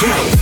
Show.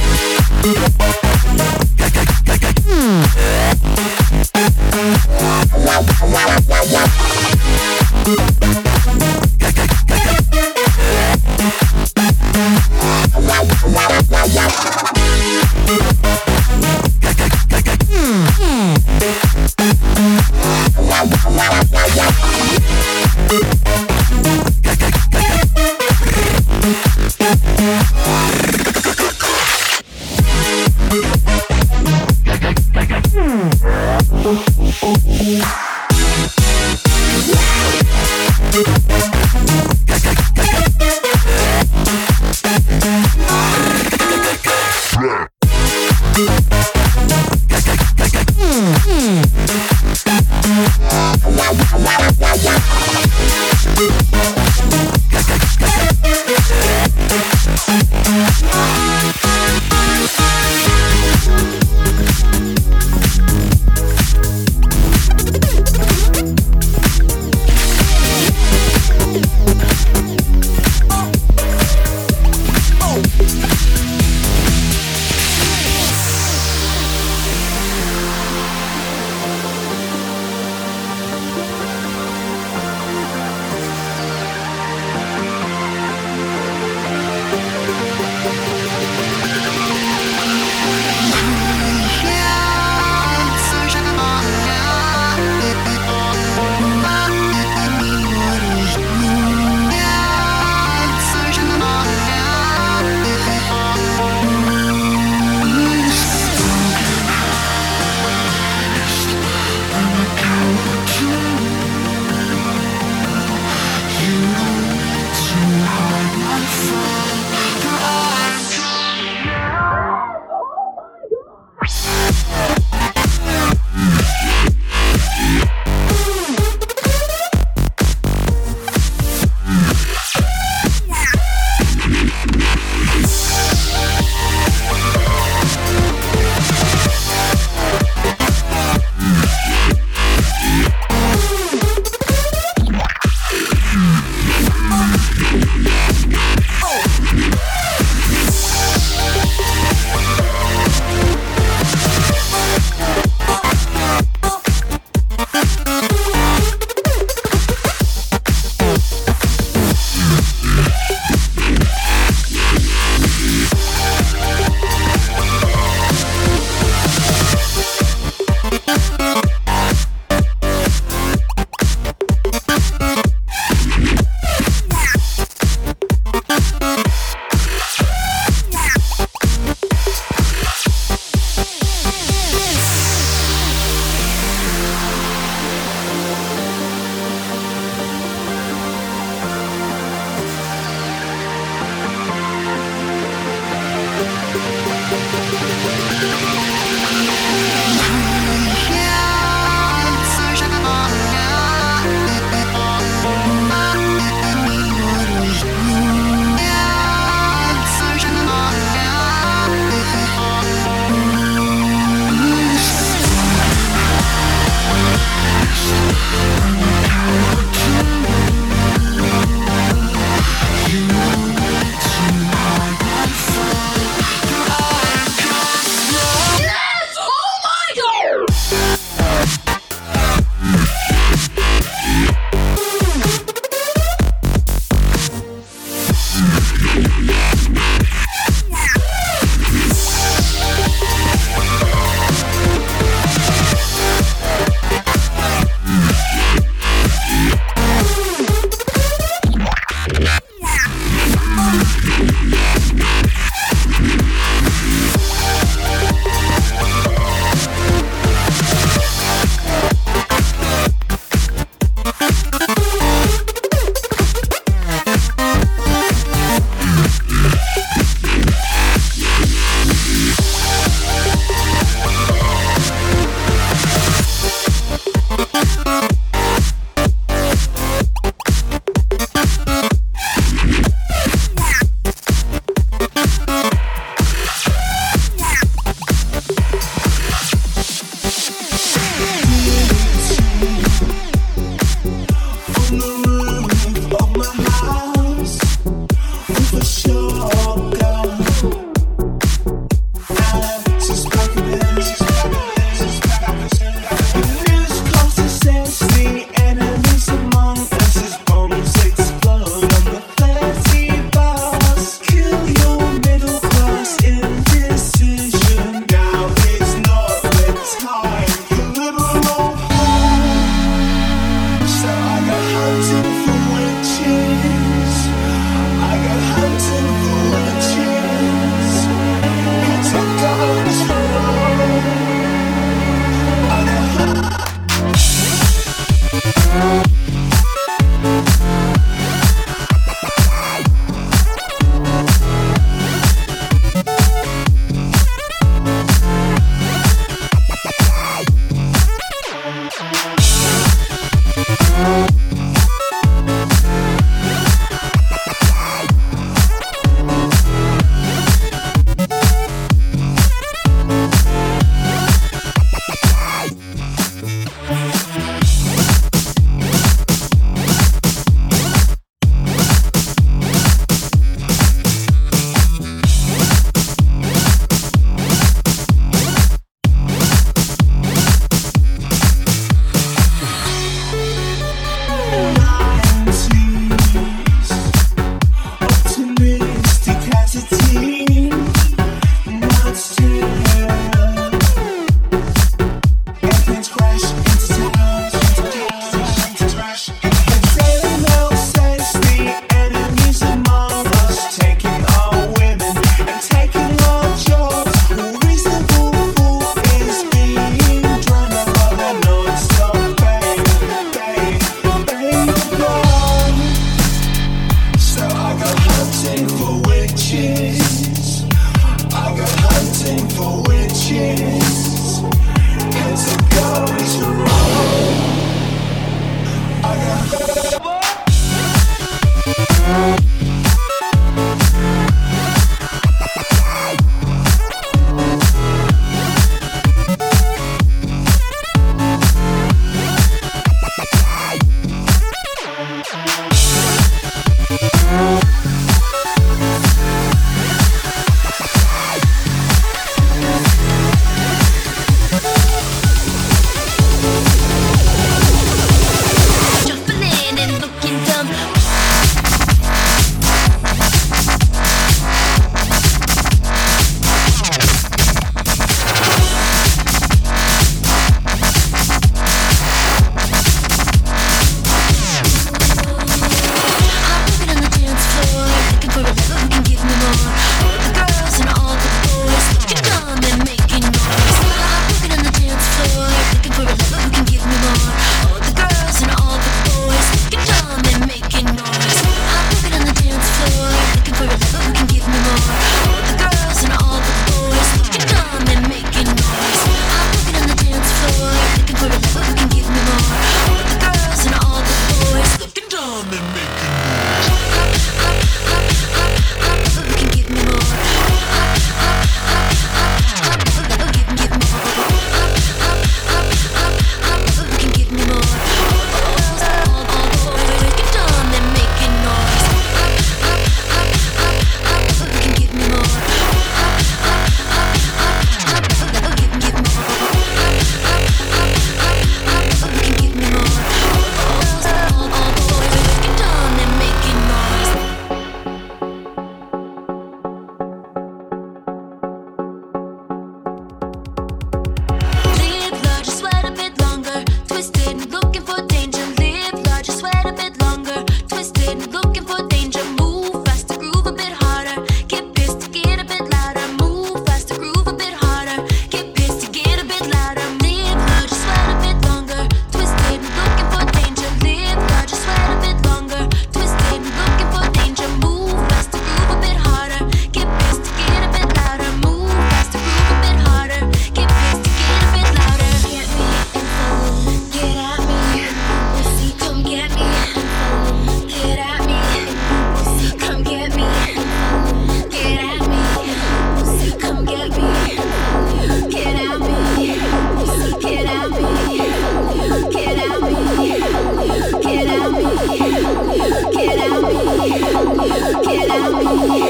Get out of here.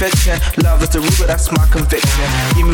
Love is the root, that's my conviction. Give me